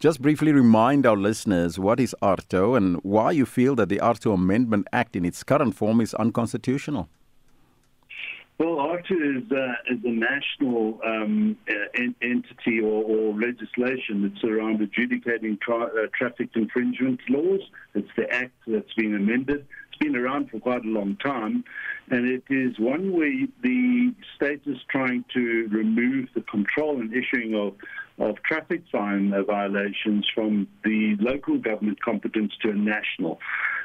Just briefly remind our listeners what is AARTO and why you feel that the AARTO Amendment Act in its current form is unconstitutional. Well, AARTO is, uh, is a national um, uh, entity or, or, legislation that's around adjudicating tra- uh, traffic infringement laws. It's the act that's been amended. It's been around for quite a long time, and it is one way the state is trying to remove the control and issuing of of traffic fine violations from the local government competence to a national.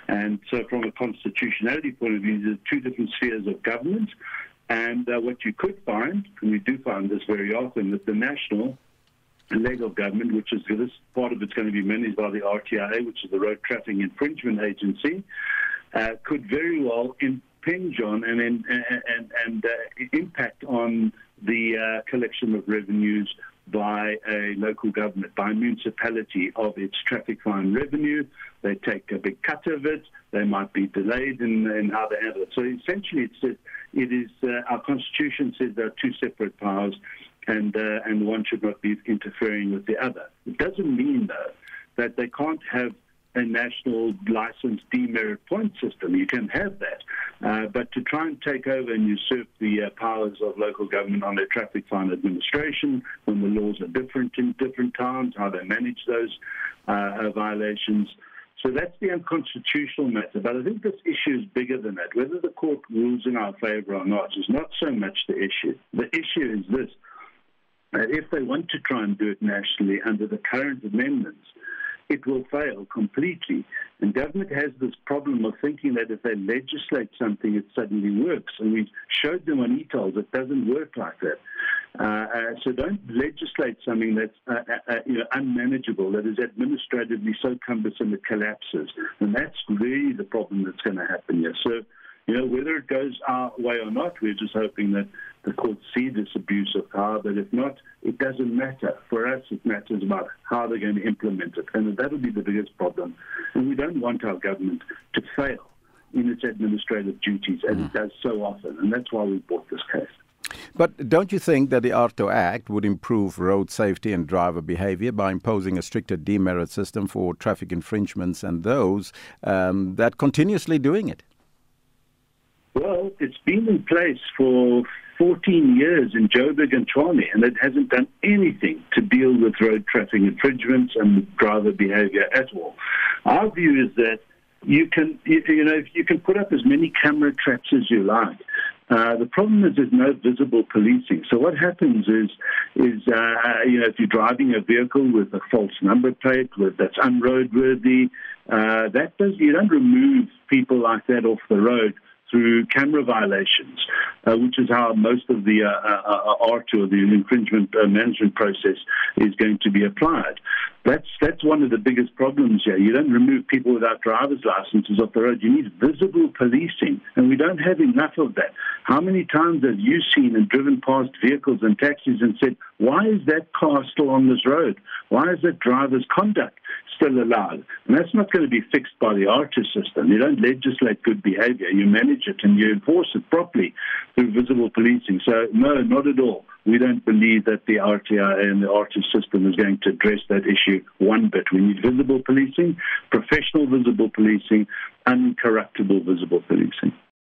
And so, from a constitutionality point of view, there's two different spheres of government. And uh, what you could find, and we do find this very often, that the national leg of government, which is this part of it's going to be managed by the RTIA, which is the Road Traffic Infringement Agency, uh, could very well impinge on and and and, and uh, impact on the uh, collection of revenues by a local government, by a municipality of its traffic fine revenue. They take a big cut of it. They might be delayed in, in how they handle it. So essentially, it's it is uh, our constitution says there are two separate powers, and uh, and one should not be interfering with the other. It doesn't mean though that they can't have a national license demerit point system. You can have that. Uh, but to try and take over and usurp the uh, powers of local government on their traffic fine administration, when the laws are different in different towns, how they manage those uh, violations. So that's the unconstitutional matter. But I think this issue is bigger than that. Whether the court rules in our favor or not is not so much the issue. The issue is this. That if they want to try and do it nationally under the current amendments, it will fail completely. And government has this problem of thinking that if they legislate something, it suddenly works. And we showed them on e-tolls it doesn't work like that. Uh, uh, so don't legislate something that's uh, uh, uh, you know, unmanageable, that is administratively so cumbersome it collapses. And that's really the problem that's going to happen here. So you know, whether it goes our way or not, we're just hoping that the courts see this abuse of power. But if not, it doesn't matter. For us, it matters about how they're going to implement it. And that'll be the biggest problem. And we don't want our government to fail in its administrative duties, as mm. it does so often. And that's why we brought this case. But don't you think that the AARTO Act would improve road safety and driver behavior by imposing a stricter demerit system for traffic infringements and those um, that continuously doing it? Well, it's been in place for 14 years in Joburg and Tshwane, and it hasn't done anything to deal with road traffic infringements and driver behavior at all. Our view is that you can, you, know, you can put up as many camera traps as you like. Uh, the problem is there's no visible policing. So what happens is, is uh, you know, if you're driving a vehicle with a false number plate with, that's unroadworthy, uh, that does you don't remove people like that off the road through camera violations, uh, which is how most of the uh, uh, uh ART or the infringement uh, management process is going to be applied. That's that's one of the biggest problems here. You don't remove people without driver's licenses off the road. You need visible policing, and we don't have enough of that. How many times have you seen and driven past vehicles and taxis and said, "Why is that car still on this road? Why is that driver's conduct still allowed?" And that's not going to be fixed by the AARTO system. You don't legislate good behaviour. You manage it and you enforce it properly through visible policing. So no, not at all we don't believe that the RTI and the AARTO system is going to address that issue one bit. We need visible policing, professional visible policing, uncorruptible visible policing.